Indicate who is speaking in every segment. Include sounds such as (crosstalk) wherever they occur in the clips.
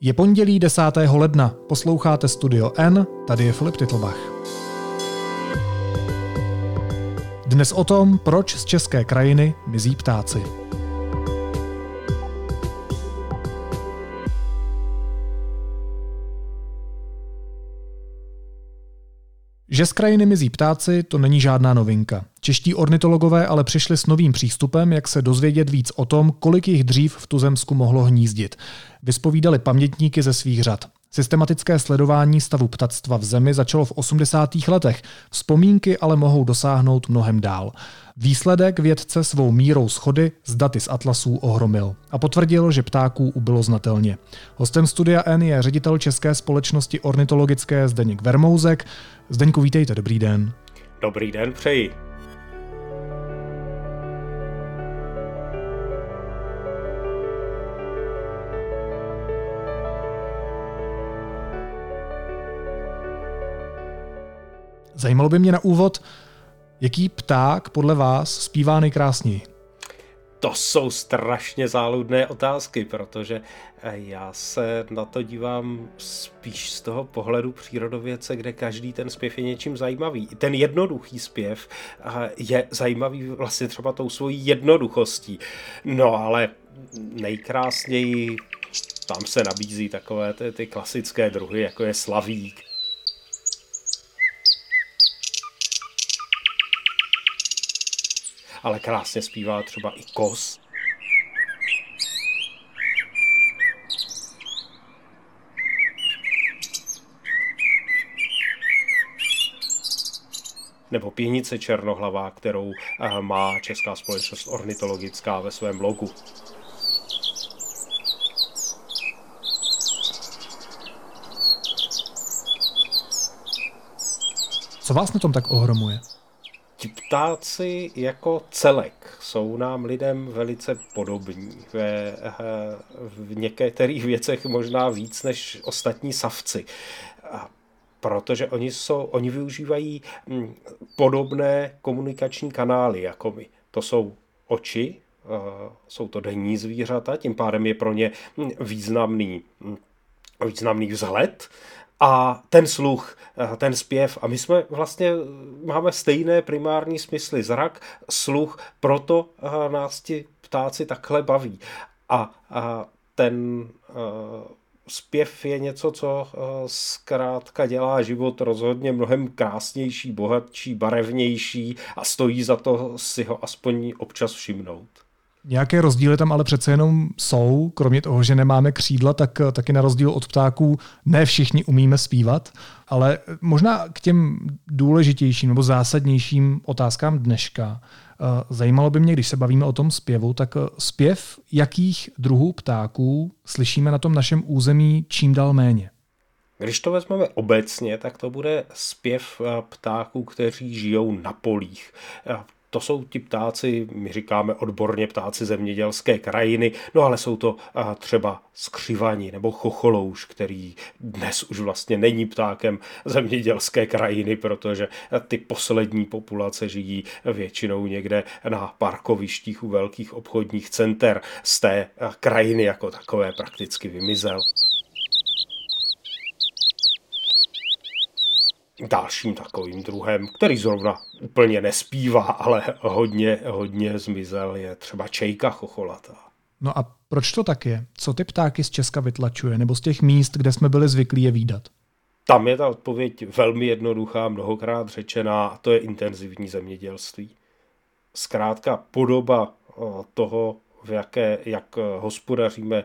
Speaker 1: Je pondělí 10. ledna, posloucháte Studio N, tady je Filip Titlbach. Dnes o tom, proč z české krajiny mizí ptáci. Že z krajiny mizí ptáci, to není žádná novinka. Čeští ornitologové ale přišli s novým přístupem, jak se dozvědět víc o tom, kolik jich dřív v tuzemsku mohlo hnízdit. Vyspovídali pamětníky ze svých řad. Systematické sledování stavu ptactva v zemi začalo v 80. letech, vzpomínky ale mohou dosáhnout mnohem dál. Výsledek vědce svou mírou schody z daty z atlasů ohromil a potvrdil, že ptáků ubylo znatelně. Hostem studia N je ředitel České společnosti ornitologické Zdeněk Vermouzek. Zdeňku, vítejte, dobrý den.
Speaker 2: Dobrý den, přeji.
Speaker 1: Zajímalo by mě na úvod, jaký pták podle vás zpívá nejkrásněji?
Speaker 2: To jsou strašně záludné otázky, protože eh, já se na to dívám spíš z toho pohledu přírodovědce, kde každý ten zpěv je něčím zajímavý. Ten jednoduchý zpěv eh, je zajímavý vlastně třeba tou svojí jednoduchostí. No ale nejkrásněji tam se nabízí takové ty, ty klasické druhy, jako je slavík, ale krásně zpívá třeba i Kos. nebo pěnice černohlavá, kterou eh, má Česká společnost ornitologická ve svém blogu.
Speaker 1: Co vás na tom tak ohromuje?
Speaker 2: Ti ptáci jako celek jsou nám lidem velice podobní. Ve, eh, v některých věcech možná víc než ostatní savci. Protože oni, jsou, oni využívají hm, podobné komunikační kanály jako my. To jsou oči, eh, jsou to denní zvířata, tím pádem je pro ně hm, významný, hm, významný vzhled a ten sluch, eh, ten zpěv. A my jsme vlastně, máme stejné primární smysly. Zrak, sluch, proto eh, nás ti ptáci takhle baví. A, a ten zpěv je něco, co zkrátka dělá život rozhodně mnohem krásnější, bohatší, barevnější a stojí za to si ho aspoň občas všimnout.
Speaker 1: Nějaké rozdíly tam ale přece jenom jsou, kromě toho, že nemáme křídla, tak taky na rozdíl od ptáků ne všichni umíme zpívat, ale možná k těm důležitějším nebo zásadnějším otázkám dneška. Eh, zajímalo by mě, když se bavíme o tom zpěvu, tak eh, zpěv jakých druhů ptáků slyšíme na tom našem území čím dál méně?
Speaker 2: Když to vezmeme obecně, tak to bude zpěv eh, ptáků, kteří žijou na polích to jsou ti ptáci, my říkáme odborně ptáci zemědělské krajiny, no ale jsou to třeba skřivaní nebo chocholouš, který dnes už vlastně není ptákem zemědělské krajiny, protože ty poslední populace žijí většinou někde na parkovištích u velkých obchodních center. Z té krajiny jako takové prakticky vymizel. Dalším takovým druhem, který zrovna úplně nespívá, ale hodně, hodně zmizel, je třeba čejka chocholatá.
Speaker 1: No a proč to tak je? Co ty ptáky z Česka vytlačuje, nebo z těch míst, kde jsme byli zvyklí je výdat?
Speaker 2: Tam je ta odpověď velmi jednoduchá, mnohokrát řečená, a to je intenzivní zemědělství. Zkrátka podoba toho, v jaké, jak hospodaříme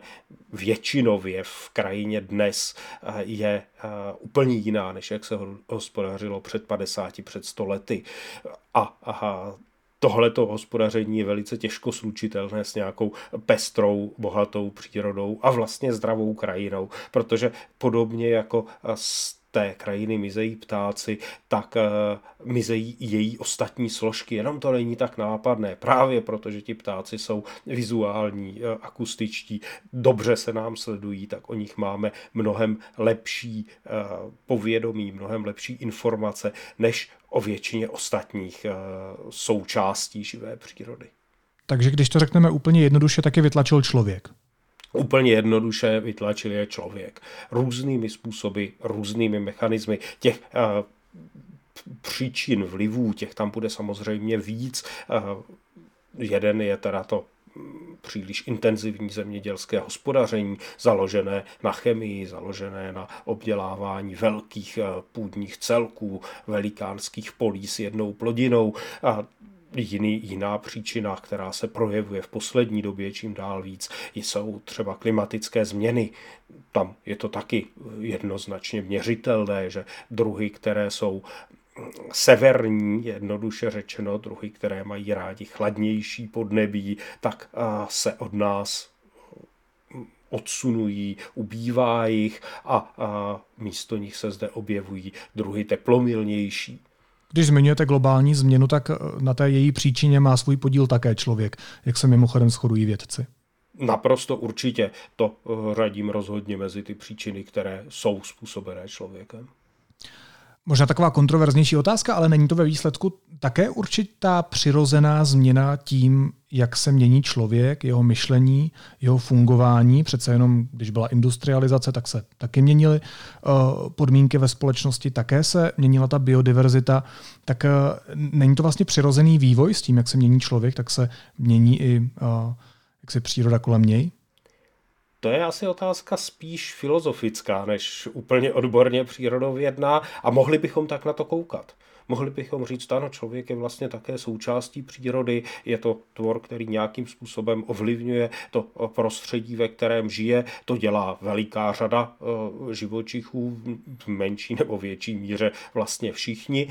Speaker 2: většinově v krajině dnes, je eh, úplně jiná, než jak se hospodařilo před 50, před 100 lety. A, a tohleto hospodaření je velice těžko slučitelné s nějakou pestrou, bohatou přírodou a vlastně zdravou krajinou, protože podobně jako s té krajiny mizejí ptáci, tak uh, mizejí její ostatní složky. Jenom to není tak nápadné, právě protože ti ptáci jsou vizuální, uh, akustičtí, dobře se nám sledují, tak o nich máme mnohem lepší uh, povědomí, mnohem lepší informace, než o většině ostatních součástí živé přírody.
Speaker 1: Takže když to řekneme úplně jednoduše, taky vytlačil člověk.
Speaker 2: Úplně jednoduše vytlačil je člověk. Různými způsoby, různými mechanismy. Těch uh, příčin vlivů, těch tam bude samozřejmě víc. Uh, jeden je teda to příliš intenzivní zemědělské hospodaření, založené na chemii, založené na obdělávání velkých eh, půdních celků, velikánských polí s jednou plodinou. A jiný, jiná příčina, která se projevuje v poslední době čím dál víc, jsou třeba klimatické změny. Tam je to taky jednoznačně měřitelné, že druhy, které jsou severní, jednoduše řečeno, druhy, které mají rádi chladnější podnebí, tak se od nás odsunují, ubývá jich a, a místo nich se zde objevují druhy teplomilnější.
Speaker 1: Když zmiňujete globální změnu, tak e, na té její příčině má svůj podíl také člověk, jak se mimochodem shodují vědci.
Speaker 2: Naprosto určitě to e, radím rozhodně mezi ty příčiny, které jsou způsobené člověkem.
Speaker 1: Možná taková kontroverznější otázka, ale není to ve výsledku také určitá přirozená změna tím, jak se mění člověk, jeho myšlení, jeho fungování. Přece jenom, když byla industrializace, tak se taky měnily uh, podmínky ve společnosti, také se měnila ta biodiverzita. Tak uh, není to vlastně přirozený vývoj s tím, jak se mění člověk, tak se mění i uh, jak se příroda kolem něj?
Speaker 2: To je asi otázka spíš filozofická, než úplně odborně přírodovědná a mohli bychom tak na to koukat. Mohli bychom říct, ano, člověk je vlastně také součástí přírody, je to tvor, který nějakým způsobem ovlivňuje to prostředí, ve kterém žije, to dělá veliká řada eh, živočichů, v menší nebo větší míře vlastně všichni.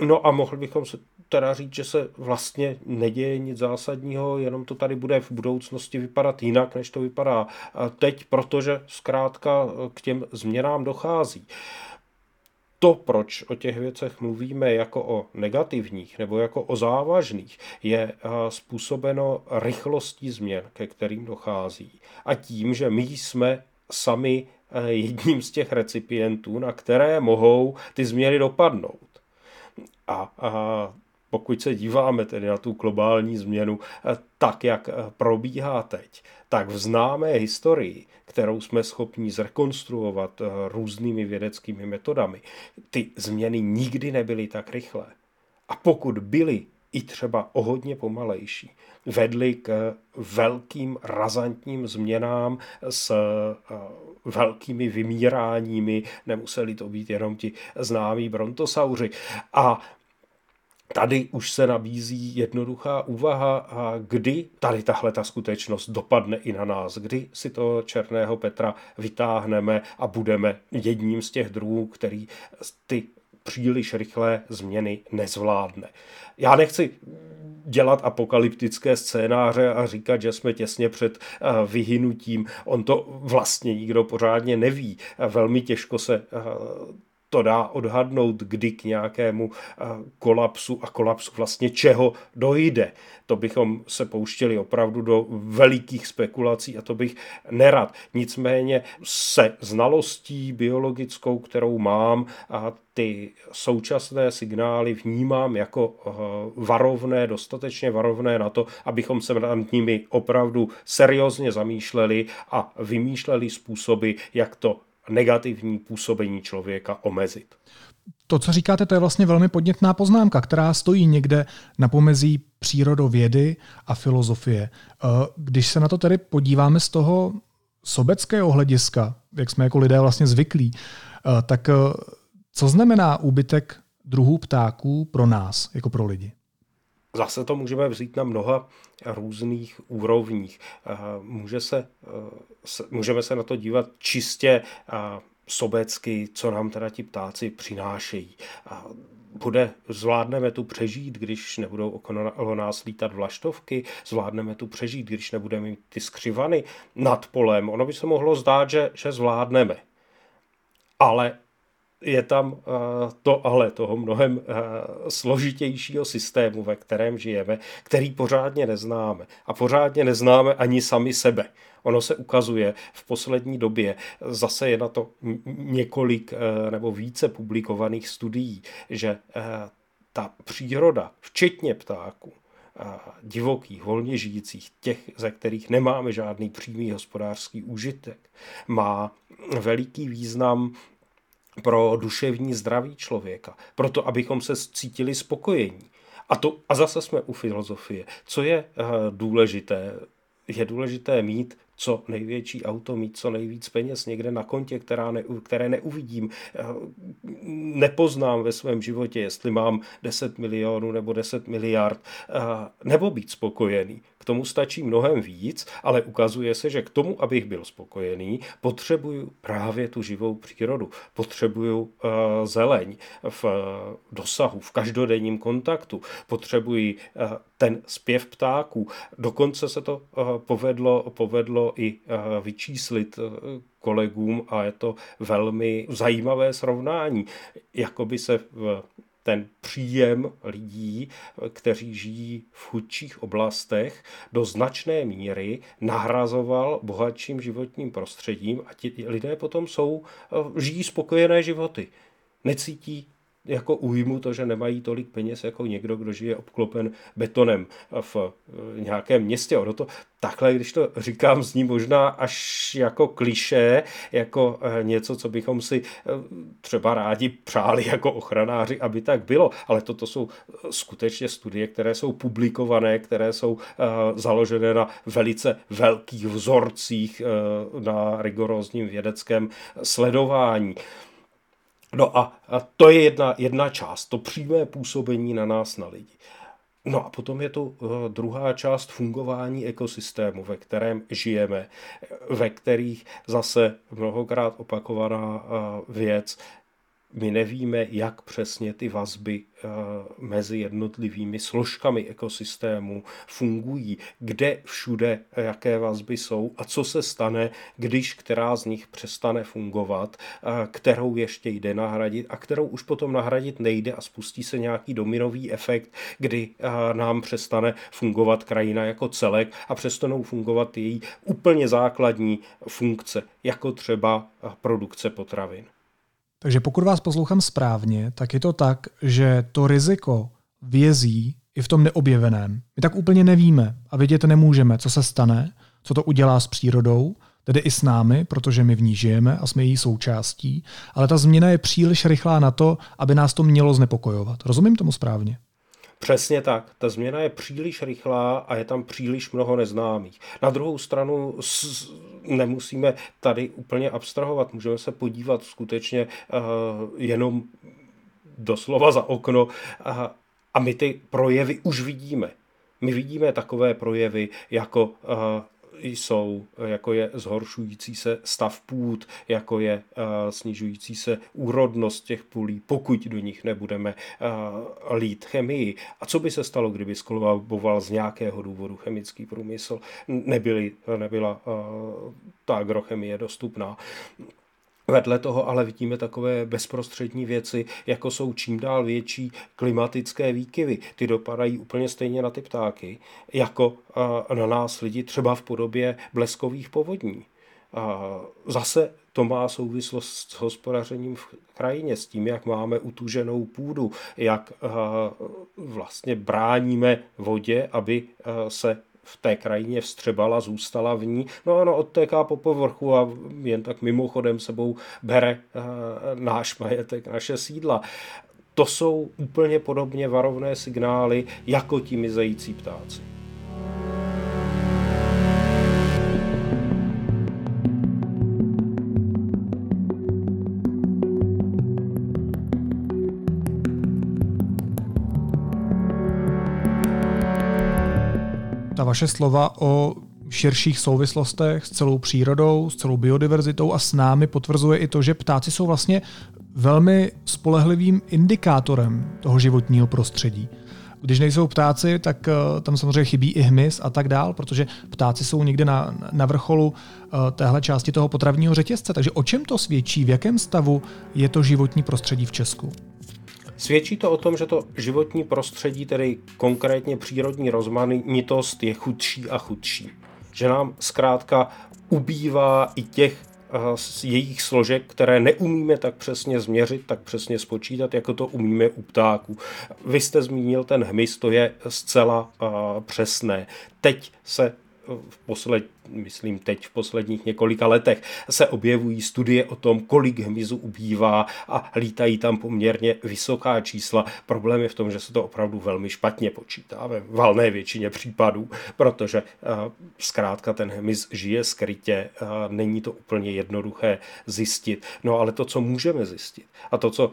Speaker 2: No a mohli bychom se teda říct, že se vlastně neděje nic zásadního, jenom to tady bude v budoucnosti vypadat jinak, než to vypadá teď, protože zkrátka k těm změnám dochází. To, proč o těch věcech mluvíme jako o negativních nebo jako o závažných, je způsobeno rychlostí změn, ke kterým dochází. A tím, že my jsme sami jedním z těch recipientů, na které mohou ty změny dopadnout. A, a pokud se díváme tedy na tu globální změnu eh, tak, jak eh, probíhá teď, tak v známé historii, kterou jsme schopni zrekonstruovat eh, různými vědeckými metodami, ty změny nikdy nebyly tak rychlé. A pokud byly i třeba o hodně pomalejší, vedly k velkým razantním změnám s velkými vymíráními, nemuseli to být jenom ti známí brontosauři. A Tady už se nabízí jednoduchá úvaha, a kdy tady tahle ta skutečnost dopadne i na nás, kdy si to černého Petra vytáhneme a budeme jedním z těch druhů, který ty příliš rychlé změny nezvládne. Já nechci dělat apokalyptické scénáře a říkat, že jsme těsně před eh, vyhynutím. On to vlastně nikdo pořádně neví. Velmi těžko se eh, to dá odhadnout, kdy k nějakému eh, kolapsu a kolapsu vlastně čeho dojde. To bychom se pouštěli opravdu do velikých spekulací a to bych nerad. Nicméně se znalostí biologickou, kterou mám a ty současné signály vnímám jako eh, varovné, dostatečně varovné na to, abychom se nad nimi opravdu seriózně zamýšleli a vymýšleli způsoby, jak to negativní působení člověka omezit.
Speaker 1: To, co říkáte, to je vlastně velmi podnětná poznámka, která stojí někde na pomezí přírodovědy a filozofie. Eh, když se na to tedy podíváme z toho sobeckého hlediska, jak jsme jako lidé vlastně zvyklí, eh, tak eh, co znamená úbytek druhů ptáků pro nás, jako pro lidi?
Speaker 2: Zase to můžeme vzít na mnoha různých úrovních. Může se, můžeme se na to dívat čistě sobecky, co nám teda ti ptáci přinášejí. Bude, zvládneme tu přežít, když nebudou okolo nás lítat vlaštovky, zvládneme tu přežít, když nebudeme mít ty skřivany nad polem. Ono by se mohlo zdát, že, že zvládneme. Ale je tam eh, to ale toho mnohem eh, složitějšího systému, ve kterém žijeme, který pořádně neznáme. A pořádně neznáme ani sami sebe. Ono se ukazuje v poslední době, zase je na to několik eh, nebo více publikovaných studií, že ta příroda, včetně ptáků, divokých, volně žijících, těch, ze kterých nemáme žádný přímý hospodářský užitek, má veliký význam pro duševní zdraví člověka, proto abychom se cítili spokojení. A, to, a zase jsme u filozofie. Co je uh, důležité? Je důležité mít co největší auto, mít co nejvíc peněz někde na kontě, která ne, které neuvidím. Eh, nepoznám ve svém životě, jestli mám 10 milionů nebo 10 miliard, eh, nebo být spokojený. K tomu stačí mnohem víc, ale ukazuje se, že k tomu, abych byl spokojený, potřebuju právě tu živou přírodu. Potřebuju uh, zeleň v uh, dosahu, v každodenním kontaktu. Potřebuji uh, ten zpěv ptáků. Dokonce se to povedlo, povedlo i vyčíslit kolegům a je to velmi zajímavé srovnání. Jakoby se v ten příjem lidí, kteří žijí v chudších oblastech, do značné míry nahrazoval bohatším životním prostředím a ti lidé potom jsou, žijí spokojené životy. Necítí jako újmu to, že nemají tolik peněz jako někdo, kdo žije obklopen betonem v eh, nějakém městě. Ono to takhle, když to říkám, zní možná až jako kliše, jako eh, něco, co bychom si eh, třeba rádi přáli jako ochranáři, aby tak bylo. Ale toto jsou skutečně studie, které jsou publikované, které jsou založené na velice velkých vzorcích, na rigorózním vědeckém sledování. No a, to je jedna, jedna část, to přímé působení na nás, na lidi. No a potom je to uh, druhá část fungování ekosystému, ve kterém žijeme, ve kterých zase mnohokrát opakovaná uh, věc, my nevíme, jak přesně ty vazby eh, mezi jednotlivými složkami ekosystému fungují, kde všude jaké vazby jsou a co se stane, když která z nich přestane fungovat, eh, kterou ještě jde nahradit a kterou už potom nahradit nejde a spustí se nějaký dominový efekt, kdy eh, nám přestane fungovat krajina jako celek a přestanou fungovat její úplně základní funkce, jako třeba produkce potravin.
Speaker 1: Takže pokud vás poslouchám správně, tak je to tak, že to riziko vězí i v tom neobjeveném. My tak úplně nevíme a vědět nemůžeme, co se stane, co to udělá s přírodou, tedy i s námi, protože my v ní žijeme a jsme její součástí, ale ta změna je příliš rychlá na to, aby nás to mělo znepokojovat. Rozumím tomu správně?
Speaker 2: Přesně tak. Ta změna je příliš rychlá a je tam příliš mnoho neznámých. Na druhou stranu nemusíme tady úplně abstrahovat. Můžeme se podívat skutečně uh, jenom doslova za okno uh, a my ty projevy už vidíme. My vidíme takové projevy jako uh, jsou, jako je zhoršující se stav půd, jako je uh, snižující se úrodnost těch půlí, pokud do nich nebudeme uh, lít chemii. A co by se stalo, kdyby skolaboval z nějakého důvodu chemický průmysl? Nebyly, nebyla ta agrochemie dostupná. Vedle toho ale vidíme takové bezprostřední věci, jako jsou čím dál větší klimatické výkyvy. Ty dopadají úplně stejně na ty ptáky, jako na nás lidi třeba v podobě bleskových povodní. Zase to má souvislost s hospodařením v krajině, s tím, jak máme utuženou půdu, jak vlastně bráníme vodě, aby se v té krajině vstřebala, zůstala v ní. No ono odtéká po povrchu a jen tak mimochodem sebou bere uh, náš majetek, naše sídla. To jsou úplně podobně varovné signály jako ti mizející ptáci.
Speaker 1: Vaše slova o širších souvislostech s celou přírodou, s celou biodiverzitou a s námi potvrzuje i to, že ptáci jsou vlastně velmi spolehlivým indikátorem toho životního prostředí. Když nejsou ptáci, tak uh, tam samozřejmě chybí i hmyz a tak dál, protože ptáci jsou někde na, na vrcholu uh, téhle části toho potravního řetězce. Takže o čem to svědčí, v jakém stavu je to životní prostředí v Česku?
Speaker 2: Svědčí to o tom, že to životní prostředí, tedy konkrétně přírodní rozmanitost, je chudší a chudší. Že nám zkrátka ubývá i těch z jejich složek, které neumíme tak přesně změřit, tak přesně spočítat, jako to umíme u ptáků. Vy jste zmínil ten hmyz, to je zcela přesné. Teď se v posled, myslím teď v posledních několika letech se objevují studie o tom, kolik hmyzu ubývá a lítají tam poměrně vysoká čísla. Problém je v tom, že se to opravdu velmi špatně počítá ve valné většině případů, protože zkrátka ten hmyz žije skrytě, není to úplně jednoduché zjistit. No ale to, co můžeme zjistit a to, co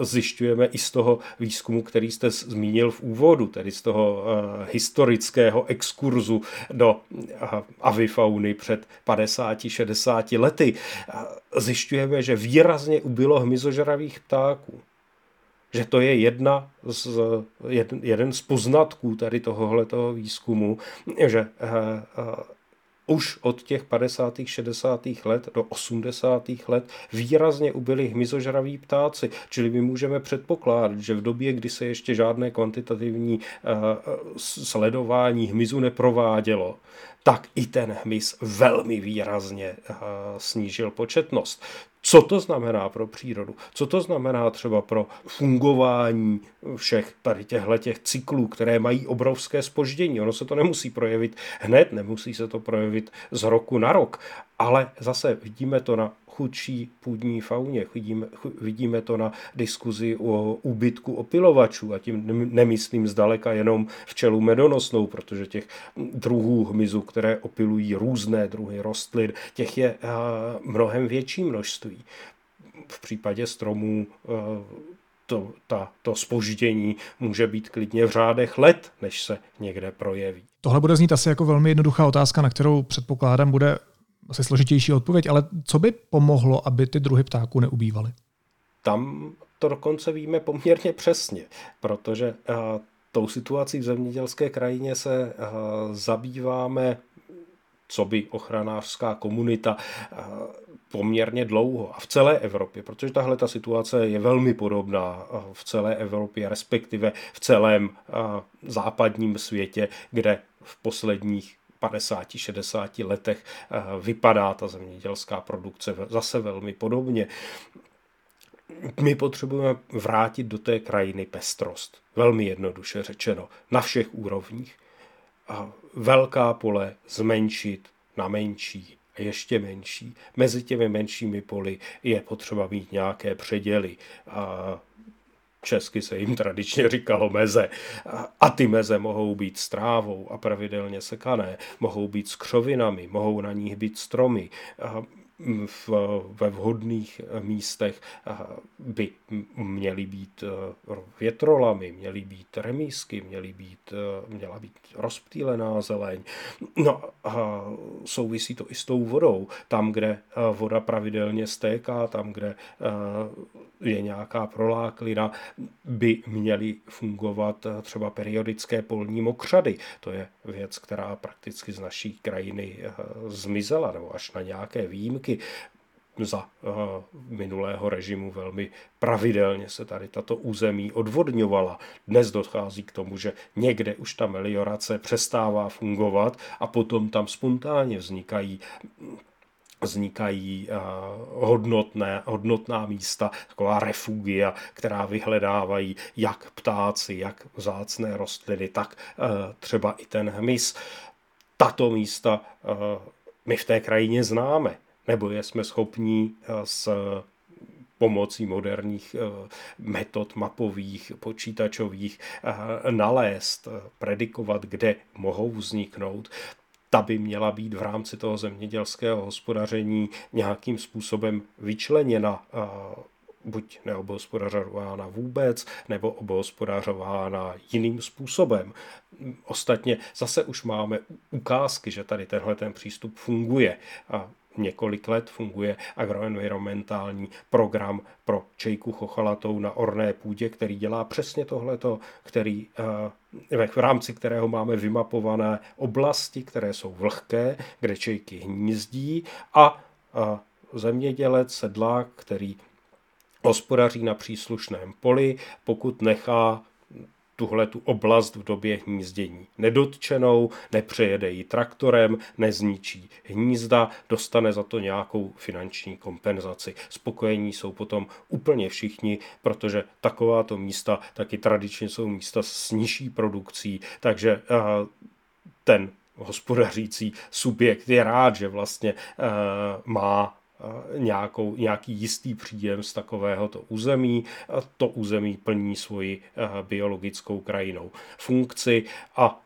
Speaker 2: zjišťujeme i z toho výzkumu, který jste zmínil v úvodu, tedy z toho uh, historického exkurzu do uh, avifauny před 50-60 lety. Zjišťujeme, že výrazně ubylo hmyzožravých ptáků že to je jedna z, jeden, jeden z poznatků tady tohohletoho výzkumu, že už od těch 50. 60. let do 80. let výrazně ubyli hmyzožraví ptáci, čili my můžeme předpokládat, že v době, kdy se ještě žádné kvantitativní uh, sledování hmyzu neprovádělo, tak i ten hmyz velmi výrazně uh, snížil početnost. Co to znamená pro přírodu? Co to znamená třeba pro fungování všech tady těchto těch cyklů, které mají obrovské spoždění? Ono se to nemusí projevit hned, nemusí se to projevit z roku na rok, ale zase vidíme to na chudší půdní fauně. Vidíme, vidíme to na diskuzi o úbytku opilovačů a tím nemyslím zdaleka jenom včelu medonosnou, protože těch druhů hmyzu, které opilují různé druhy rostlin, těch je mnohem větší množství. V případě stromů to, ta, to spoždění může být klidně v řádech let, než se někde projeví.
Speaker 1: Tohle bude znít asi jako velmi jednoduchá otázka, na kterou předpokládám bude asi složitější odpověď, ale co by pomohlo, aby ty druhy ptáků neubývaly?
Speaker 2: Tam to dokonce víme poměrně přesně, protože uh, tou situací v zemědělské krajině se uh, zabýváme co by ochranářská komunita uh, poměrně dlouho a v celé Evropě, protože tahle ta situace je velmi podobná v celé Evropě, respektive v celém západním světě, kde v posledních 50-60 letech eh, vypadá ta zemědělská produkce zase velmi podobně. My potřebujeme vrátit do té krajiny pestrost. Velmi jednoduše řečeno. Na všech úrovních. A velká pole zmenšit na menší a ještě menší. Mezi těmi menšími poli je potřeba mít nějaké předěly. A Česky se jim tradičně říkalo meze. A ty meze mohou být strávou a pravidelně sekané, mohou být s křovinami, mohou na nich být stromy v, ve vhodných místech by měly být eh, větrolamy, měly být remísky, měly být, eh, měla být rozptýlená zeleň. No a souvisí to i s tou vodou. Tam, kde eh, voda pravidelně stéká, tam, kde je nějaká proláklina, by měly fungovat třeba periodické polní mokřady. To je věc, která prakticky z naší krajiny zmizela, nebo až na nějaké výjimky za uh, minulého režimu velmi pravidelně se tady tato území odvodňovala. Dnes dochází k tomu, že někde už ta meliorace přestává fungovat a potom tam spontánně vznikají vznikají uh, hodnotné, hodnotná místa, taková refugia, která vyhledávají jak ptáci, jak vzácné rostliny, tak uh, třeba i ten hmyz. Tato místa uh, my v té krajině známe nebo je jsme schopní eh, s pomocí moderních eh, metod mapových, počítačových eh, nalézt, predikovat, kde mohou vzniknout, ta by měla být v rámci toho zemědělského hospodaření nějakým způsobem vyčleněna buď neobohospodařována vůbec, nebo obohospodařována jiným způsobem. Ostatně zase už máme ukázky, že tady tenhle ten přístup funguje. A několik let funguje agroenvironmentální program pro čejku chochalatou na orné půdě, který dělá přesně tohleto, který eh, v rámci kterého máme vymapované oblasti, které jsou vlhké, kde čejky hnízdí a eh, zemědělec, sedlák, který hospodaří na příslušném poli, pokud nechá tuhle tu oblast v době hnízdění. Nedotčenou, nepřejede ji traktorem, nezničí hnízda, dostane za to nějakou finanční kompenzaci. Spokojení jsou potom úplně všichni, protože takováto místa taky tradičně jsou místa s nižší produkcí, takže ten hospodařící subjekt je rád, že vlastně má nějakou, nějaký jistý příjem z takovéhoto území. To území plní svoji biologickou krajinou funkci a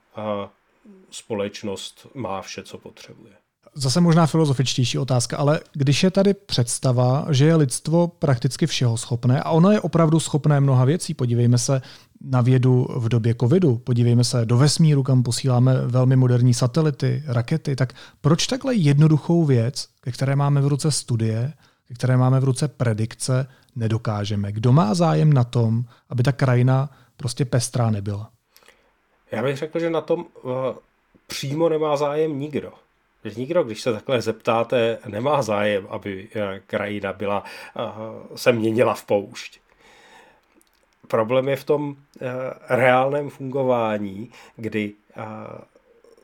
Speaker 2: společnost má vše, co potřebuje.
Speaker 1: Zase možná filozofičtější otázka, ale když je tady představa, že je lidstvo prakticky všeho schopné a ono je opravdu schopné mnoha věcí, podívejme se na vědu v době covidu, podívejme se do vesmíru, kam posíláme velmi moderní satelity, rakety, tak proč takhle jednoduchou věc, ke které máme v ruce studie, ke které máme v ruce predikce, nedokážeme? Kdo má zájem na tom, aby ta krajina prostě pestrá nebyla?
Speaker 2: Já bych řekl, že na tom uh, přímo nemá zájem nikdo. Že nikdo, když se takhle zeptáte, nemá zájem, aby eh, krajina byla, uh, se měnila v poušť. Problém je v tom eh, reálném fungování, kdy eh,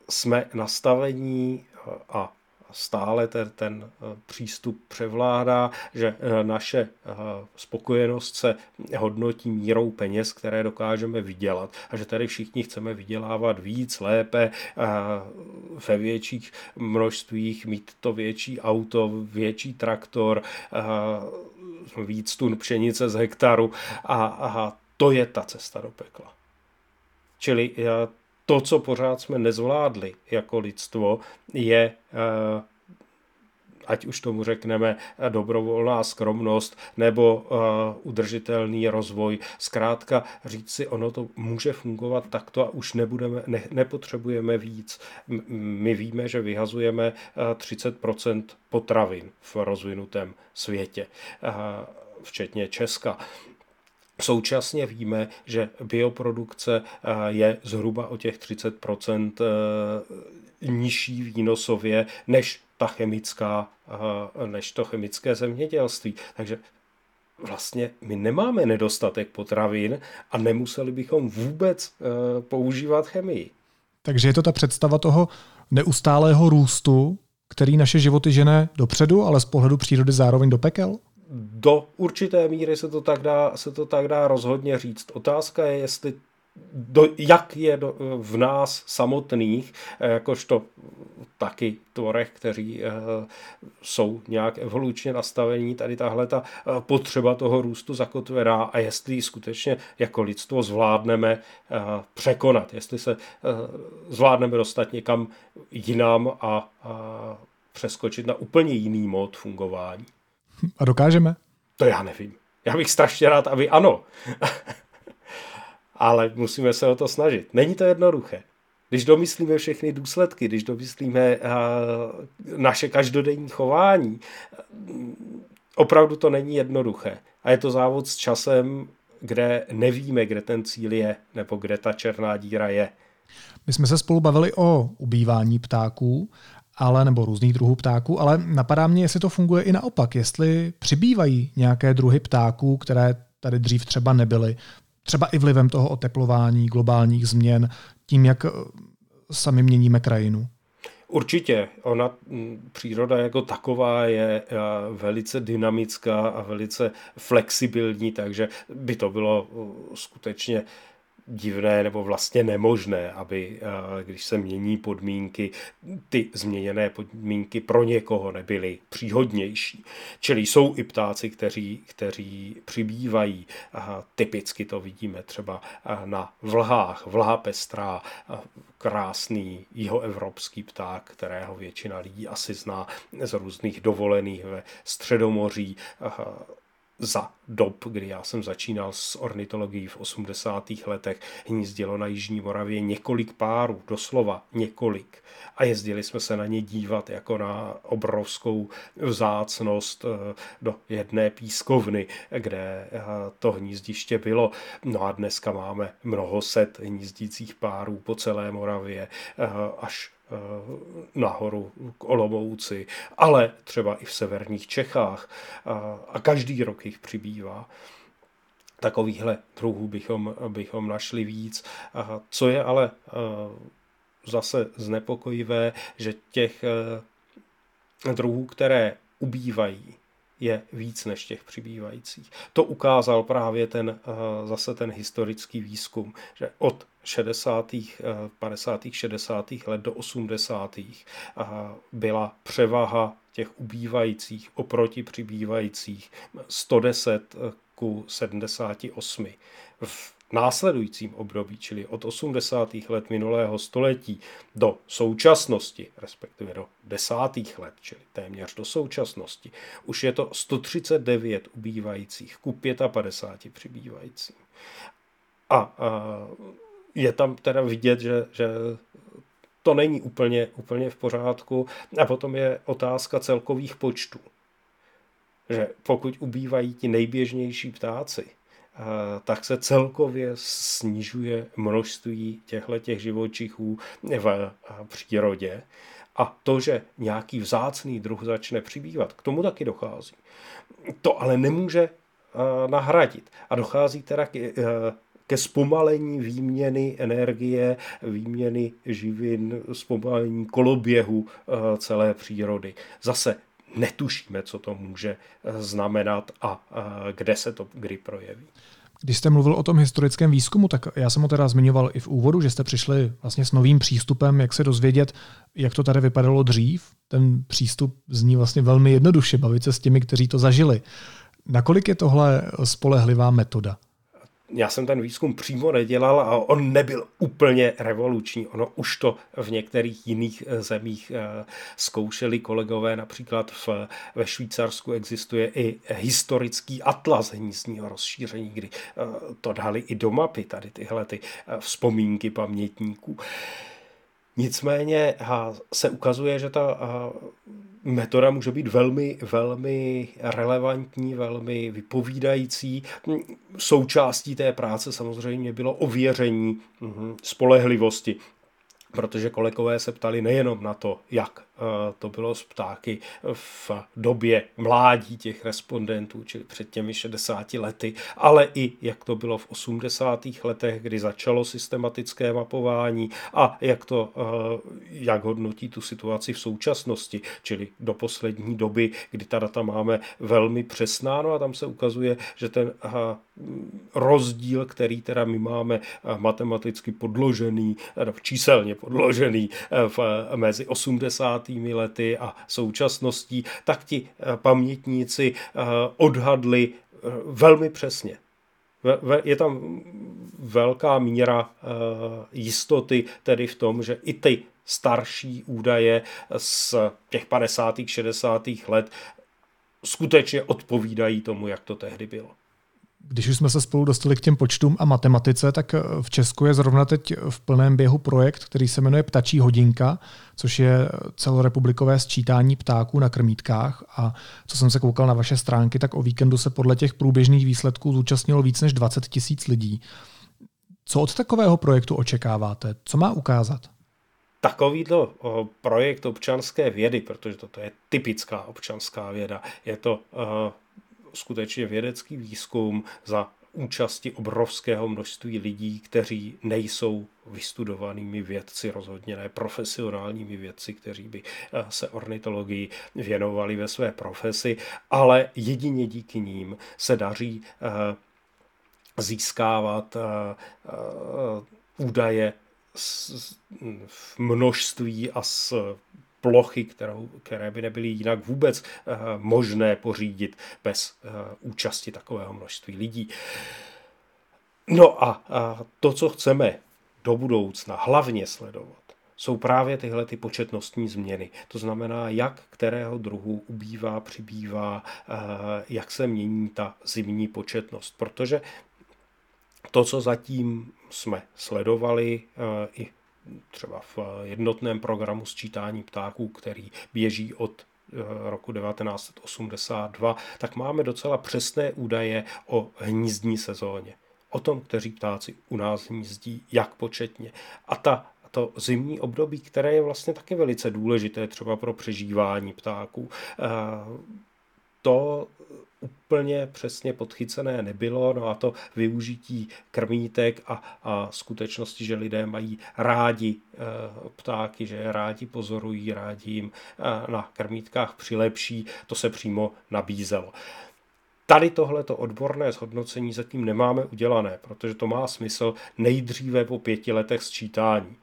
Speaker 2: jsme nastavení eh, a stále ten, ten přístup převládá, že naše spokojenost se hodnotí mírou peněz, které dokážeme vydělat a že tady všichni chceme vydělávat víc, lépe, ve větších množstvích, mít to větší auto, větší traktor, víc tun pšenice z hektaru a, a to je ta cesta do pekla. Čili eh, to, co pořád jsme nezvládli jako lidstvo, je eh, ať už tomu řekneme dobrovolná skromnost nebo uh, udržitelný rozvoj. Zkrátka říct si, ono to může fungovat takto a už nebudeme, ne, nepotřebujeme víc. My víme, že vyhazujeme uh, 30% potravin v rozvinutém světě, včetně Česka. Současně víme, že bioprodukce je zhruba o těch 30% nižší výnosově než ta chemická, než to chemické zemědělství. Takže vlastně my nemáme nedostatek potravin a nemuseli bychom vůbec e, používat chemii.
Speaker 1: Takže je to ta představa toho neustálého růstu, který naše životy žene dopředu, ale z pohledu přírody zároveň do pekel?
Speaker 2: Do určité míry se to tak dá, se to tak dá rozhodně říct. Otázka je, jestli do, jak je do, v nás samotných, eh, jakožto taky tvorech, kteří uh, jsou nějak evolučně nastavení, tady tahle ta uh, potřeba toho růstu zakotvená a jestli ji skutečně jako lidstvo zvládneme překonat, jestli se zvládneme dostat někam jinam a uh, přeskočit na úplně jiný mod fungování.
Speaker 1: A dokážeme?
Speaker 2: To já nevím. Já bych strašně rád, aby ano. (laughs) Ale musíme se o to snažit. Není to jednoduché. Když domyslíme všechny důsledky, když domyslíme uh, naše každodenní chování, opravdu to není jednoduché. A je to závod s časem, kde nevíme, kde ten cíl je, nebo kde ta černá díra je.
Speaker 1: My jsme se spolu bavili o ubývání ptáků ale nebo různých druhů ptáků, ale napadá mě, jestli to funguje i naopak, jestli přibývají nějaké druhy ptáků, které tady dřív třeba nebyly, třeba i vlivem toho oteplování, globálních změn, tím, jak eh, sami měníme krajinu.
Speaker 2: Určitě. Ona, příroda jako taková je eh, velice dynamická a velice flexibilní, takže by to bylo eh, skutečně divné nebo vlastně nemožné, aby eh, když se mění podmínky, ty změněné podmínky pro někoho nebyly příhodnější. Čili jsou i ptáci, kteří, kteří přibývají. Typicky to vidíme třeba eh, na vlhách, vlha pestrá, eh, krásný jihoevropský pták, kterého většina lidí asi zná z různých dovolených ve Středomoří za dob, kdy já jsem začínal s ornitologií v 80. letech, hnízdilo na Jižní Moravě několik párů, doslova několik. A jezdili jsme se na ně dívat jako na obrovskou vzácnost eh, do jedné pískovny, kde eh, to hnízdiště bylo. No a dneska máme mnoho set hnízdících párů po celé Moravě, eh, až nahoru k Olomouci, ale třeba i v severních Čechách a každý rok jich přibývá. takovýchhle druhů bychom, bychom našli víc. Co je ale zase znepokojivé, že těch druhů, které ubývají, je víc než těch přibývajících. To ukázal právě ten, zase ten historický výzkum, že od 60., 50., 60. let do 80. byla převaha těch ubývajících oproti přibývajících 110 ku 78. V následujícím období, čili od 80. let minulého století do současnosti, respektive do desátých let, čili téměř do současnosti, už je to 139 ubývajících ku 55 přibývajícím. A, a je tam teda vidět, že, že to není úplně, úplně v pořádku. A potom je otázka celkových počtů. Že pokud ubývají ti nejběžnější ptáci, tak se celkově snižuje množství těchto těch živočichů v přírodě. A to, že nějaký vzácný druh začne přibývat, k tomu taky dochází. To ale nemůže nahradit. A dochází teda k, ke zpomalení výměny energie, výměny živin, zpomalení koloběhu celé přírody. Zase netušíme, co to může eh, znamenat a eh, kde se to kdy projeví.
Speaker 1: Když jste mluvil o tom historickém výzkumu, tak já jsem ho teda zmiňoval i v úvodu, že jste přišli vlastně s novým přístupem, jak se dozvědět, jak to tady vypadalo dřív. Ten přístup zní vlastně velmi jednoduše, bavit se s těmi, kteří to zažili. Nakolik je tohle spolehlivá metoda?
Speaker 2: Já jsem ten výzkum přímo nedělal a on nebyl úplně revoluční. Ono už to v některých jiných eh, zemích eh, zkoušeli kolegové, například v, ve Švýcarsku existuje i historický atlas hnízdního rozšíření, kdy eh, to dali i do mapy, tady tyhle ty vzpomínky pamětníků. Nicméně se ukazuje, že ta metoda může být velmi, velmi relevantní, velmi vypovídající. Součástí té práce samozřejmě bylo ověření mhm, spolehlivosti protože kolegové se ptali nejenom na to, jak Eh, to bylo z ptáky v době mládí těch respondentů, čili před těmi 60 lety, ale i jak to bylo v 80. letech, kdy začalo systematické mapování a jak to, eh, jak hodnotí tu situaci v současnosti, čili do poslední doby, kdy ta data máme velmi přesná, no a tam se ukazuje, že ten eh, rozdíl, který teda my máme matematicky podložený, číselně podložený v, mezi 80 lety a současností, tak ti eh, pamětníci eh, odhadli eh, velmi přesně. Je tam velká míra jistoty tedy v tom, že i ty starší údaje z těch 50. 60. let skutečně odpovídají tomu, jak to tehdy bylo.
Speaker 1: Když už jsme se spolu dostali k těm počtům a matematice, tak eh, v Česku je zrovna teď v plném běhu projekt, který se jmenuje Ptačí hodinka, což je celorepublikové sčítání ptáků na krmítkách. A co jsem se koukal na vaše stránky, tak o víkendu se podle těch průběžných výsledků zúčastnilo víc než 20 tisíc lidí. Co od takového projektu očekáváte? Co má ukázat?
Speaker 2: Takovýto projekt občanské vědy, protože toto je typická občanská věda, je to skutečně vědecký výzkum za účasti obrovského množství lidí, kteří nejsou vystudovanými vědci, rozhodně ne profesionálními vědci, kteří by eh, se ornitologii věnovali ve své profesi, ale jedině díky ním se daří eh, získávat eh, údaje v množství a s plochy, kterou, které by nebyly jinak vůbec uh, možné pořídit bez uh, účasti takového množství lidí. No a, to, co chceme do budoucna hlavně sledovat, jsou právě tyhle ty početnostní změny. To znamená, jak kterého druhu ubývá, přibývá, uh, jak se mění ta zimní početnost. Protože to, co zatím jsme sledovali i třeba v jednotném programu sčítání ptáků, který běží od eh, roku 1982, tak máme docela přesné údaje o hnízdní sezóně. O tom, kteří ptáci u nás hnízdí, jak početně. A ta to zimní období, které je vlastně také velice důležité třeba pro přežívání ptáků, eh, to úplně přesně podchycené nebylo, no a to využití krmítek a, a skutečnosti, že lidé mají rádi e, ptáky, že rádi pozorují, rádi jim e, na krmítkách přilepší, to se přímo nabízelo. Tady tohleto odborné zhodnocení zatím nemáme udělané, protože to má smysl nejdříve po pěti letech sčítání.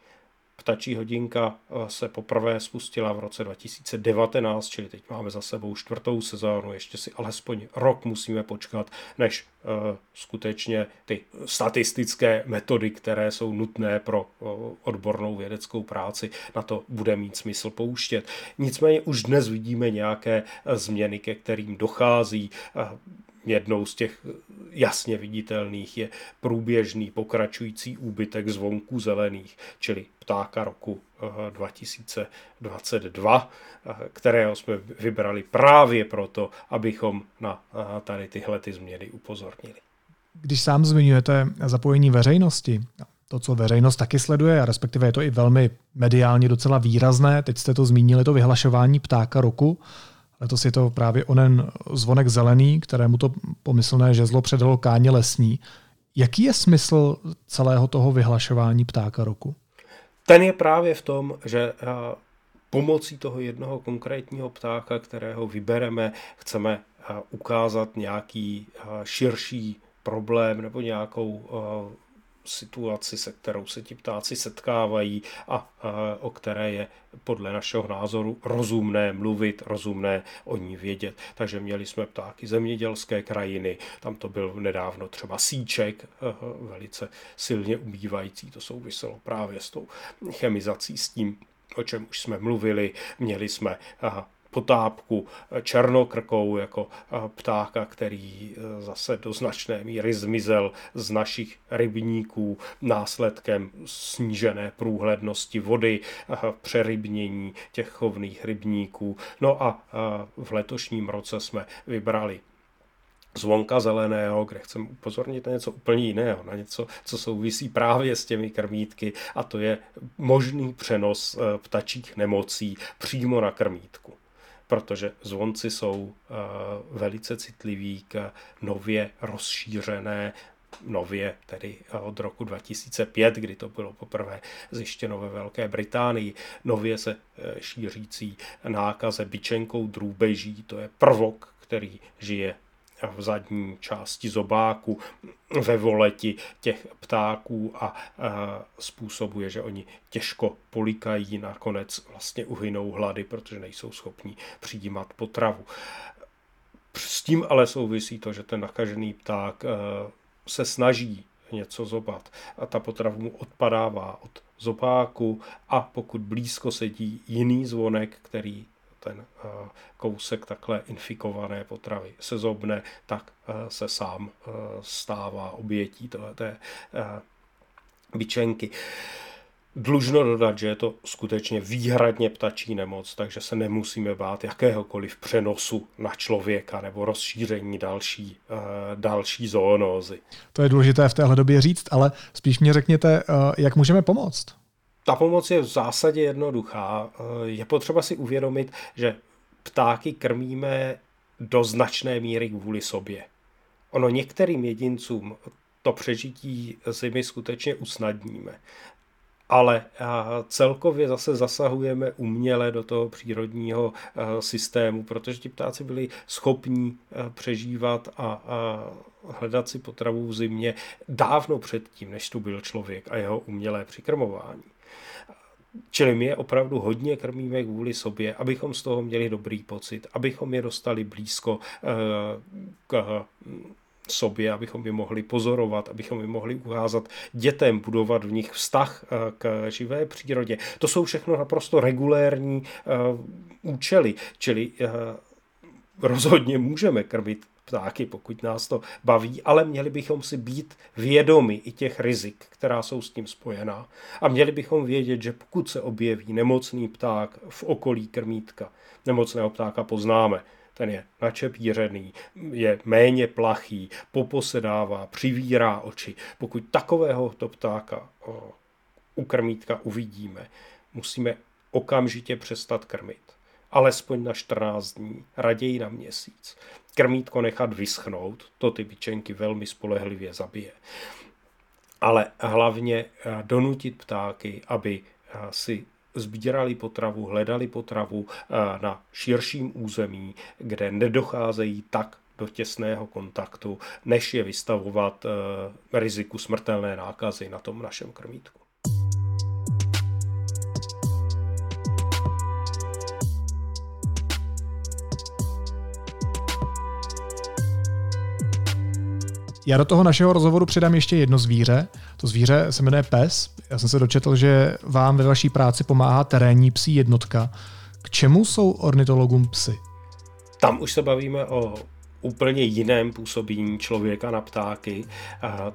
Speaker 2: Ptačí hodinka eh, se poprvé spustila v roce 2019, čili teď máme za sebou čtvrtou sezónu, ještě si alespoň rok musíme počkat, než uh, skutečně ty statistické metody, které jsou nutné pro uh, odbornou vědeckou práci, na to bude mít smysl pouštět. Nicméně už dnes vidíme nějaké změny, ke kterým dochází. Jednou z těch jasně viditelných je průběžný pokračující úbytek zvonků zelených, čili ptáka roku 2022, eh, eh, kterého jsme vybrali právě proto, abychom na eh, tady tyhle ty změny upozornili.
Speaker 1: Když sám zmiňujete zapojení veřejnosti, to, co veřejnost taky sleduje, a respektive je to i velmi mediálně docela výrazné, teď jste to zmínili, to vyhlašování ptáka roku, Letos je to právě onen zvonek zelený, kterému to pomyslné žezlo předalo Káně Lesní. Jaký je smysl celého toho vyhlašování ptáka roku?
Speaker 2: Ten je právě v tom, že eh, pomocí toho jednoho konkrétního ptáka, kterého vybereme, chceme eh, ukázat nějaký eh, širší problém nebo nějakou situaci, se kterou se ti ptáci setkávají a, o které je podle našeho názoru rozumné mluvit, rozumné o ní vědět. Takže měli jsme ptáky zemědělské krajiny, tam to byl nedávno třeba síček, eh, velice silně ubývající, to souviselo právě s tou chemizací, s tím, o čem už jsme mluvili. Měli jsme potápku černokrkou jako ptáka, který e, zase do značné míry zmizel z našich rybníků následkem snížené průhlednosti vody, přerybnění těch chovných rybníků. No a v letošním roce jsme vybrali zvonka zeleného, kde chceme upozornit na něco úplně jiného, na něco, co souvisí právě s těmi krmítky a to je možný přenos ptačích nemocí přímo na krmítku protože zvonci jsou eh, velice citliví k nově rozšířené nově, tedy od roku 2005, kdy to bylo poprvé zjištěno ve Velké Británii, nově se eh, šířící nákaze byčenkou drůbeží, to je prvok, který žije v zadní části zobáku, ve voleti těch ptáků a, způsobuje, že oni těžko polikají, nakonec vlastně uhynou hlady, protože nejsou schopni přijímat potravu. S tím ale souvisí to, že ten nakažený pták se snaží něco zobat a ta potrava mu odpadává od zobáku a pokud blízko sedí jiný zvonek, který ten eh, kousek takhle infikované potravy se zobne, tak eh, se sám eh, stává obětí té byčenky. Dlužno dodat, že je to skutečně výhradně ptačí nemoc, takže se nemusíme bát jakéhokoliv přenosu na člověka nebo rozšíření další, další zoonózy.
Speaker 1: To je důležité v téhle době říct, ale spíš mě řekněte, jak můžeme pomoct?
Speaker 2: Ta pomoc je v zásadě jednoduchá. Eh, je potřeba si uvědomit, že ptáky krmíme do značné míry kvůli sobě. Ono některým jedincům to přežití zimy skutečně usnadníme. Ale eh, celkově zase zasahujeme uměle do toho přírodního eh, systému, protože ti ptáci byli schopní přežívat a hledat si potravu v zimě dávno předtím, než tu byl člověk a jeho umělé přikrmování. Čili my je opravdu hodně krmíme kvůli sobě, abychom z toho měli dobrý pocit, abychom je dostali blízko eh, k sobě, abychom je mohli pozorovat, abychom je mohli ukázat dětem, budovat v nich vztah eh, k živé přírodě. To jsou všechno naprosto regulérní eh, účely, čili rozhodně můžeme krmit ptáky, pokud nás to baví, ale měli bychom si být vědomi i těch rizik, která jsou s tím spojená. A měli bychom vědět, že pokud se objeví nemocný pták v okolí krmítka, nemocného ptáka poznáme, ten je načepířený, je méně plachý, poposedává, přivírá oči. Pokud takového to ptáka u krmítka uvidíme, musíme okamžitě přestat krmit alespoň na 14 dní, raději na měsíc. Krmítko nechat vyschnout, to ty byčenky velmi spolehlivě zabije. Ale hlavně eh, donutit ptáky, aby eh, si sbírali potravu, hledali potravu eh, na širším území, kde nedocházejí tak do těsného kontaktu, než je vystavovat riziku smrtelné nákazy na tom našem krmítku.
Speaker 1: Já do toho našeho rozhovoru přidám ještě jedno zvíře. To zvíře se jmenuje pes. Já jsem se dočetl, že vám ve vaší práci pomáhá terénní psí jednotka. K čemu jsou ornitologům psy?
Speaker 2: Tam už se bavíme o úplně jiném působení člověka na ptáky, a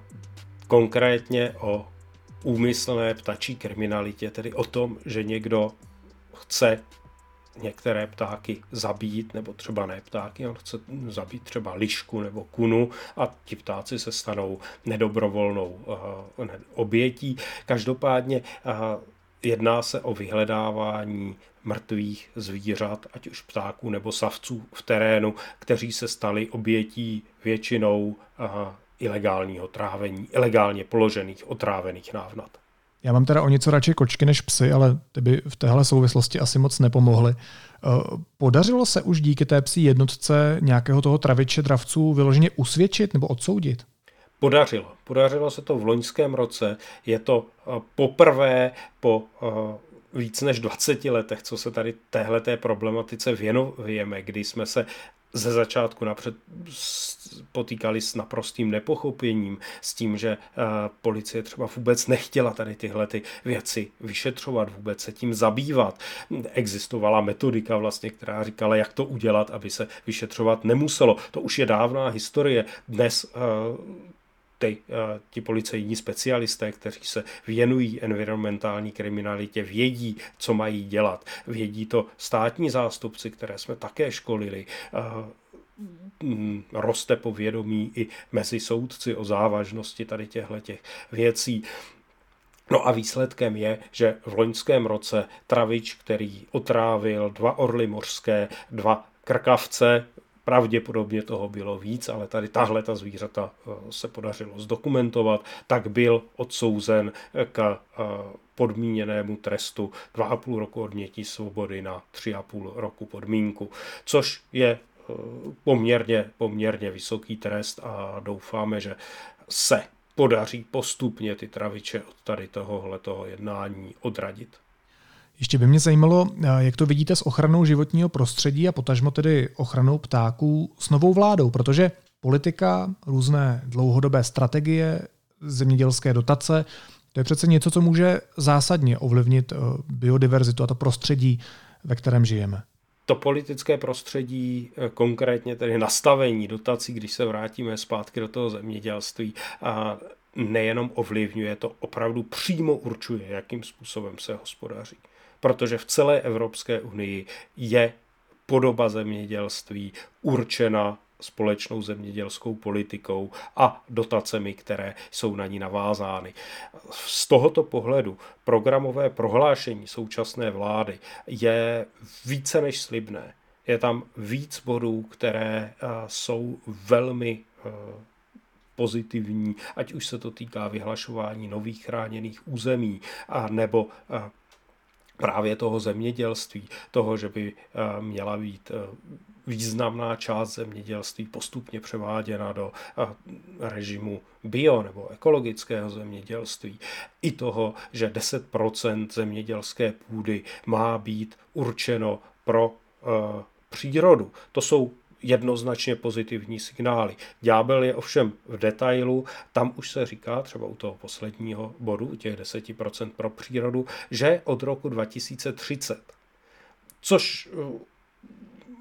Speaker 2: konkrétně o úmyslné ptačí kriminalitě, tedy o tom, že někdo chce některé ptáky zabít, nebo třeba ne ptáky, on chce zabít třeba lišku nebo kunu a ti ptáci se stanou nedobrovolnou uh, obětí. Každopádně uh, jedná se o vyhledávání mrtvých zvířat, ať už ptáků nebo savců v terénu, kteří se stali obětí většinou uh, ilegálního trávení, ilegálně položených otrávených návnat.
Speaker 1: Já mám teda o něco radši kočky než psy, ale ty by v téhle souvislosti asi moc nepomohly. Eh, podařilo se už díky té psí jednotce nějakého toho traviče dravců vyloženě usvědčit nebo odsoudit?
Speaker 2: Podařilo. Podařilo se to v loňském roce. Je to eh, poprvé po eh, víc než 20 letech, co se tady téhleté problematice věnujeme, kdy jsme se ze začátku napřed potýkali s naprostým nepochopením, s tím, že uh, policie třeba vůbec nechtěla tady tyhle ty věci vyšetřovat, vůbec se tím zabývat. Existovala metodika vlastně, která říkala, jak to udělat, aby se vyšetřovat nemuselo. To už je dávná historie. Dnes uh, ty, eh, ti policejní specialisté, kteří se věnují environmentální kriminalitě, vědí, co mají dělat. Vědí to státní zástupci, které jsme také školili eh, mm, roste povědomí i mezi soudci o závažnosti tady těchto těch věcí. No a výsledkem je, že v loňském roce travič, který otrávil dva orly mořské, dva krkavce, Pravděpodobně toho bylo víc, ale tady tahle ta zvířata eh, se podařilo zdokumentovat, tak byl odsouzen k eh, podmíněnému trestu 2,5 roku odnětí svobody na 3,5 roku podmínku, což je eh, poměrně, poměrně vysoký trest a doufáme, že se podaří postupně ty traviče od tady tohohle toho jednání odradit.
Speaker 1: Ještě by mě zajímalo, eh, jak to vidíte s ochranou životního prostředí a potažmo tedy ochranou ptáků s novou vládou, protože politika, různé dlouhodobé strategie, zemědělské dotace, to je přece něco, co může zásadně ovlivnit eh, biodiverzitu a to prostředí, ve kterém žijeme.
Speaker 2: To politické prostředí, eh, konkrétně tedy nastavení dotací, když se vrátíme zpátky do toho zemědělství, a nejenom ovlivňuje, to opravdu přímo určuje, jakým způsobem se hospodaří protože v celé Evropské unii je podoba zemědělství určena společnou zemědělskou politikou a dotacemi, které jsou na ní navázány. Z tohoto pohledu programové prohlášení současné vlády je více než slibné. Je tam víc bodů, které eh, jsou velmi eh, pozitivní, ať už se to týká vyhlašování nových chráněných území, a nebo eh, právě toho zemědělství, toho, že by eh, měla být eh, významná část zemědělství postupně převáděna do eh, režimu bio nebo ekologického zemědělství. I toho, že 10% zemědělské půdy má být určeno pro přírodu. To jsou jednoznačně pozitivní signály. Ďábel je ovšem v detailu, tam už se říká, třeba u toho posledního bodu, u těch 10% pro přírodu, že od roku 2030. Což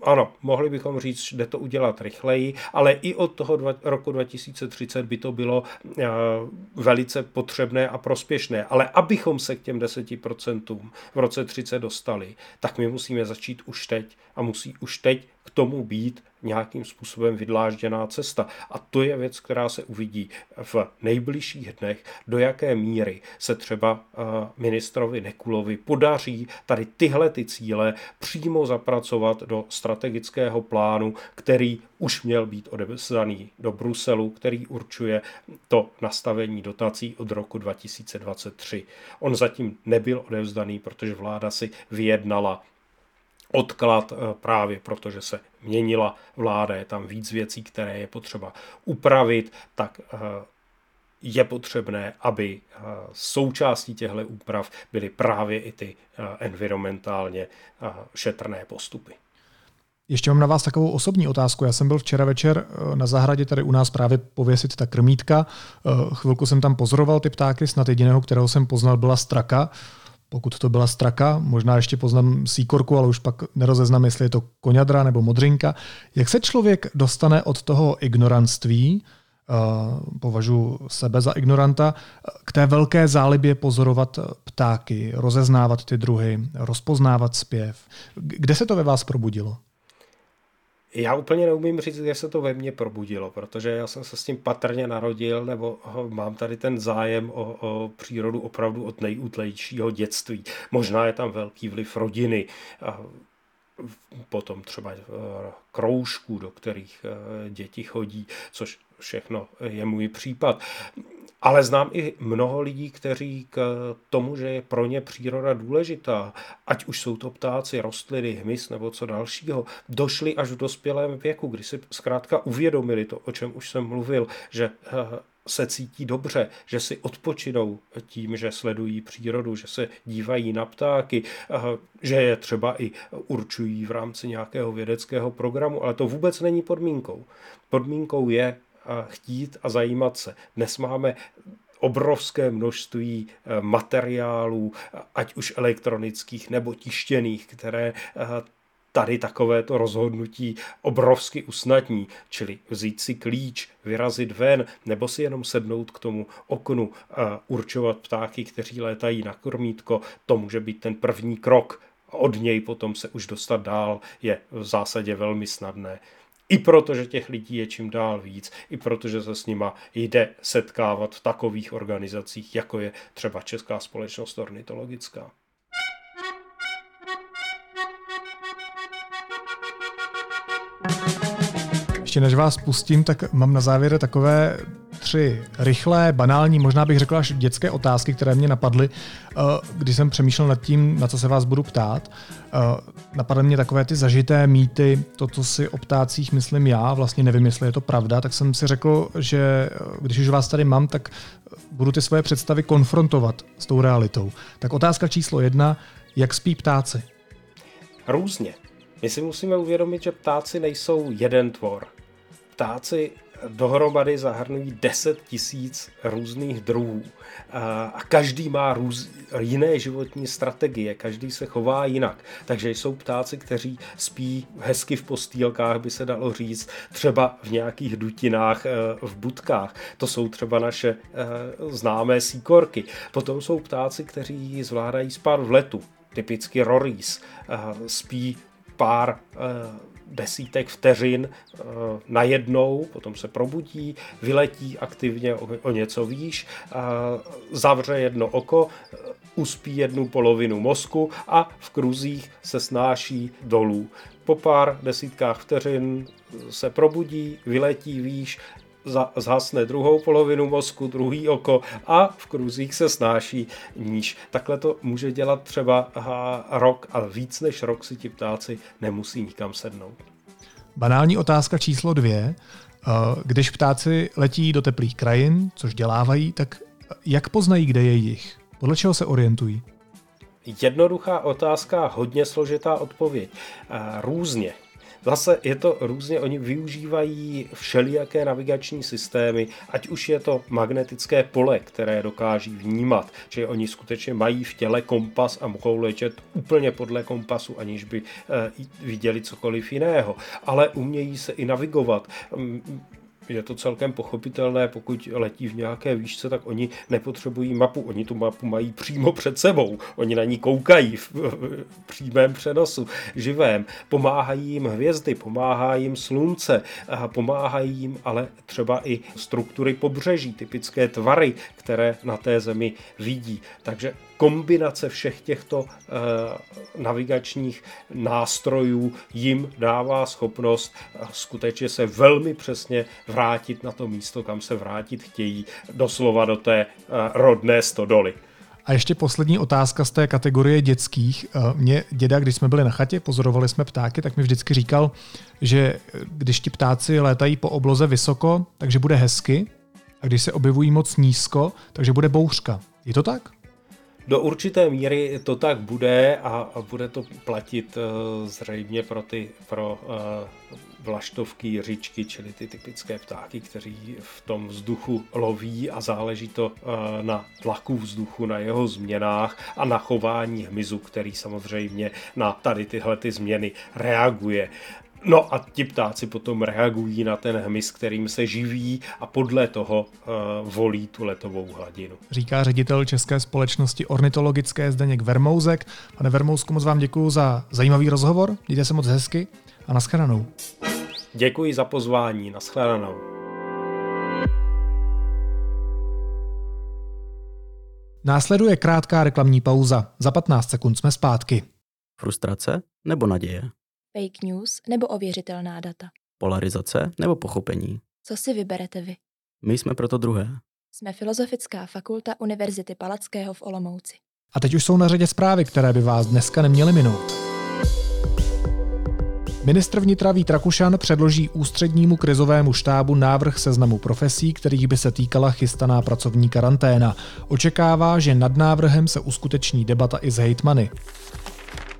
Speaker 2: ano, mohli bychom říct, že jde to udělat rychleji, ale i od toho dva, roku 2030 by to bylo uh, velice potřebné a prospěšné. Ale abychom se k těm 10% v roce 30 dostali, tak my musíme začít už teď a musí už teď k tomu být nějakým způsobem vydlážděná cesta. A to je věc, která se uvidí v nejbližších dnech, do jaké míry se třeba eh, ministrovi Nekulovi podaří tady tyhle ty cíle přímo zapracovat do strategického plánu, který už měl být odevzdaný do Bruselu, který určuje to nastavení dotací od roku 2023. On zatím nebyl odevzdaný, protože vláda si vyjednala odklad eh, právě protože se měnila vláda, je tam víc věcí, které je potřeba upravit, tak eh, je potřebné, aby eh, součástí těchto úprav byly právě i ty environmentálně šetrné postupy.
Speaker 1: Ještě mám na vás takovou osobní otázku. Já jsem byl včera večer na zahradě tady u nás právě pověsit ta krmítka. Chvilku jsem tam pozoroval ty ptáky, snad jediného, kterého jsem poznal, byla straka pokud to byla straka, možná ještě poznám síkorku, ale už pak nerozeznám, jestli je to koňadra nebo modřinka. Jak se člověk dostane od toho ignoranství, uh, považuji sebe za ignoranta, k té velké zálibě pozorovat ptáky, rozeznávat ty druhy, rozpoznávat zpěv. Kde se to ve vás probudilo?
Speaker 2: Já úplně neumím říct, kde se to ve mně probudilo, protože já jsem se s tím patrně narodil, nebo mám tady ten zájem o, o přírodu opravdu od nejútlejšího dětství. Možná je tam velký vliv rodiny, a potom třeba e, kroužků, do kterých e, děti chodí, což všechno je můj případ. Ale znám i mnoho lidí, kteří k tomu, že je pro ně příroda důležitá, ať už jsou to ptáci, rostliny, hmyz nebo co dalšího, došli až v dospělém věku, kdy si zkrátka uvědomili to, o čem už jsem mluvil, že eh, se cítí dobře, že si odpočinou tím, že sledují přírodu, že se dívají na ptáky, eh, že je třeba i určují v rámci nějakého vědeckého programu, ale to vůbec není podmínkou. Podmínkou je chtít a zajímat se. Dnes máme obrovské množství eh, materiálů, ať už elektronických nebo tištěných, které eh, tady takovéto rozhodnutí obrovsky usnadní, čili vzít si klíč, vyrazit ven, nebo si jenom sednout k tomu oknu, a určovat ptáky, kteří létají na kormítko, to může být ten první krok. Od něj potom se už dostat dál je v zásadě velmi snadné. I protože těch lidí je čím dál víc, i protože se s nima jde setkávat v takových organizacích, jako je třeba Česká společnost ornitologická.
Speaker 1: Ještě než vás pustím, tak mám na závěr takové tři rychlé, banální, možná bych řekl až dětské otázky, které mě napadly, eh, když jsem přemýšlel nad tím, na co se vás budu ptát. Eh, napadly mě takové ty zažité mýty, to, co si o ptácích myslím já, vlastně nevím, jestli je to pravda, tak jsem si řekl, že eh, když už vás tady mám, tak budu ty svoje představy konfrontovat s tou realitou. Tak otázka číslo jedna, jak spí ptáci?
Speaker 2: Různě. My si musíme uvědomit, že ptáci nejsou jeden tvor. Ptáci dohromady zahrnují 10 tisíc různých druhů a každý má růz, jiné životní strategie, každý se chová jinak. Takže jsou ptáci, kteří spí hezky v postýlkách, by se dalo říct, třeba v nějakých dutinách e, v budkách. To jsou třeba naše e, známé síkorky. Potom jsou ptáci, kteří zvládají spát v letu, typicky roris, spí pár desítek vteřin eh, najednou, potom se probudí, vyletí aktivně o něco výš, zavře jedno oko, eh, uspí jednu polovinu mozku a v kruzích se snáší dolů. Po pár desítkách vteřin se probudí, vyletí výš, zhasne druhou polovinu mozku, druhý oko a v kruzích se snáší níž. Takhle to může dělat třeba rok, ale víc než rok si ti ptáci nemusí nikam sednout.
Speaker 1: Banální otázka číslo dvě. Když ptáci letí do teplých krajin, což dělávají, tak jak poznají, kde je jich? Podle čeho se orientují?
Speaker 2: Jednoduchá otázka, hodně složitá odpověď. Různě. Zase je to různě, oni využívají všelijaké navigační systémy, ať už je to magnetické pole, které dokáží vnímat, že oni skutečně mají v těle kompas a mohou letět úplně podle kompasu, aniž by eh, viděli cokoliv jiného. Ale umějí se i navigovat je to celkem pochopitelné, pokud letí v nějaké výšce, tak oni nepotřebují mapu, oni tu mapu mají přímo před sebou, oni na ní koukají v, v přímém přenosu, živém, pomáhají jim hvězdy, pomáhá jim slunce, pomáhají jim ale třeba i struktury pobřeží, typické tvary, které na té zemi vidí. Takže kombinace všech těchto eh, navigačních nástrojů jim dává schopnost skutečně se velmi přesně vrátit na to místo, kam se vrátit chtějí, doslova do té eh, rodné stodoly.
Speaker 1: A ještě poslední otázka z té kategorie dětských. Mě děda, když jsme byli na chatě, pozorovali jsme ptáky, tak mi vždycky říkal, že když ti ptáci létají po obloze vysoko, takže bude hezky, a když se objevují moc nízko, takže bude bouřka. Je to tak?
Speaker 2: Do určité míry to tak bude a, bude to platit uh, zřejmě pro ty pro uh, vlaštovky, jiřičky, čili ty typické ptáky, kteří v tom vzduchu loví a záleží to uh, na tlaku vzduchu, na jeho změnách a na chování hmyzu, který samozřejmě na tady tyhle ty změny reaguje. No a ti ptáci potom reagují na ten hmyz, kterým se živí a podle toho uh, volí tu letovou hladinu.
Speaker 1: Říká ředitel České společnosti ornitologické Zdeněk Vermouzek. Pane Vermouzku, moc vám děkuji za zajímavý rozhovor, mějte se moc hezky a naschledanou.
Speaker 2: Děkuji za pozvání, naschledanou.
Speaker 1: Následuje krátká reklamní pauza. Za 15 sekund jsme zpátky.
Speaker 3: Frustrace nebo naděje?
Speaker 4: Fake news nebo ověřitelná data?
Speaker 3: Polarizace nebo pochopení?
Speaker 4: Co si vyberete vy?
Speaker 3: My jsme proto druhé.
Speaker 4: Jsme Filozofická fakulta Univerzity Palackého v Olomouci.
Speaker 1: A teď už jsou na řadě zprávy, které by vás dneska neměly minout. Ministr vnitra Vít Rakušan předloží ústřednímu krizovému štábu návrh seznamu profesí, kterých by se týkala chystaná pracovní karanténa. Očekává, že nad návrhem se uskuteční debata i s hejtmany.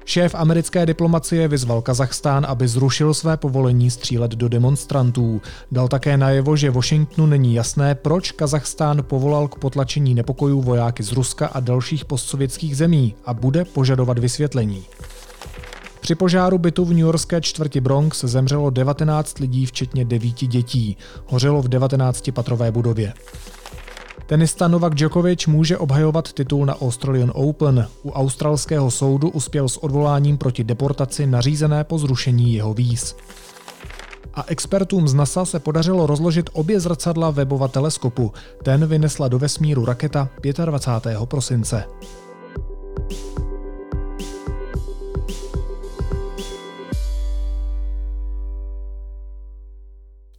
Speaker 1: Šéf americké diplomacie vyzval Kazachstán, aby zrušil své povolení střílet do demonstrantů. Dal také najevo, že Washingtonu není jasné, proč Kazachstán povolal k potlačení nepokojů vojáky z Ruska a dalších postsovětských zemí a bude požadovat vysvětlení. Při požáru bytu v newyorské čtvrti Bronx zemřelo 19 lidí, včetně 9 dětí. Hořelo v 19-patrové budově. Tenista Novak Djokovic může obhajovat titul na Australian Open. U australského soudu uspěl s odvoláním proti deportaci nařízené po zrušení jeho víz. A expertům z NASA se podařilo rozložit obě zrcadla webova teleskopu. Ten vynesla do vesmíru raketa 25. prosince.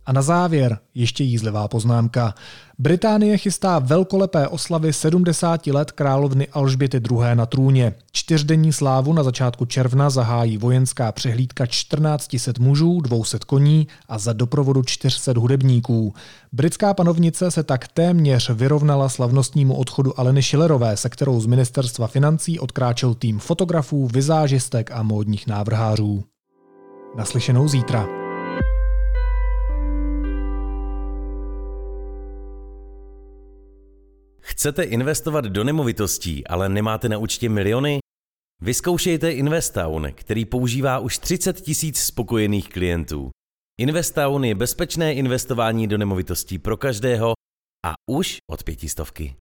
Speaker 1: A na závěr ještě jízlivá poznámka. Británie chystá velkolepé oslavy 70 let královny Alžběty II. na trůně. Čtyřdenní slávu na začátku června zahájí vojenská přehlídka 1400 mužů, 200 koní a za doprovodu 400 hudebníků. Britská panovnice se tak téměř vyrovnala slavnostnímu odchodu Aleny Schillerové, se kterou z ministerstva financí odkráčel tým fotografů, vizážistek a módních návrhářů. Naslyšenou zítra.
Speaker 5: Chcete investovat do nemovitostí, ale nemáte na účtě miliony? Vyzkoušejte Investown, který používá už 30 tisíc spokojených klientů. Investown je bezpečné investování do nemovitostí pro každého a už od pětistovky.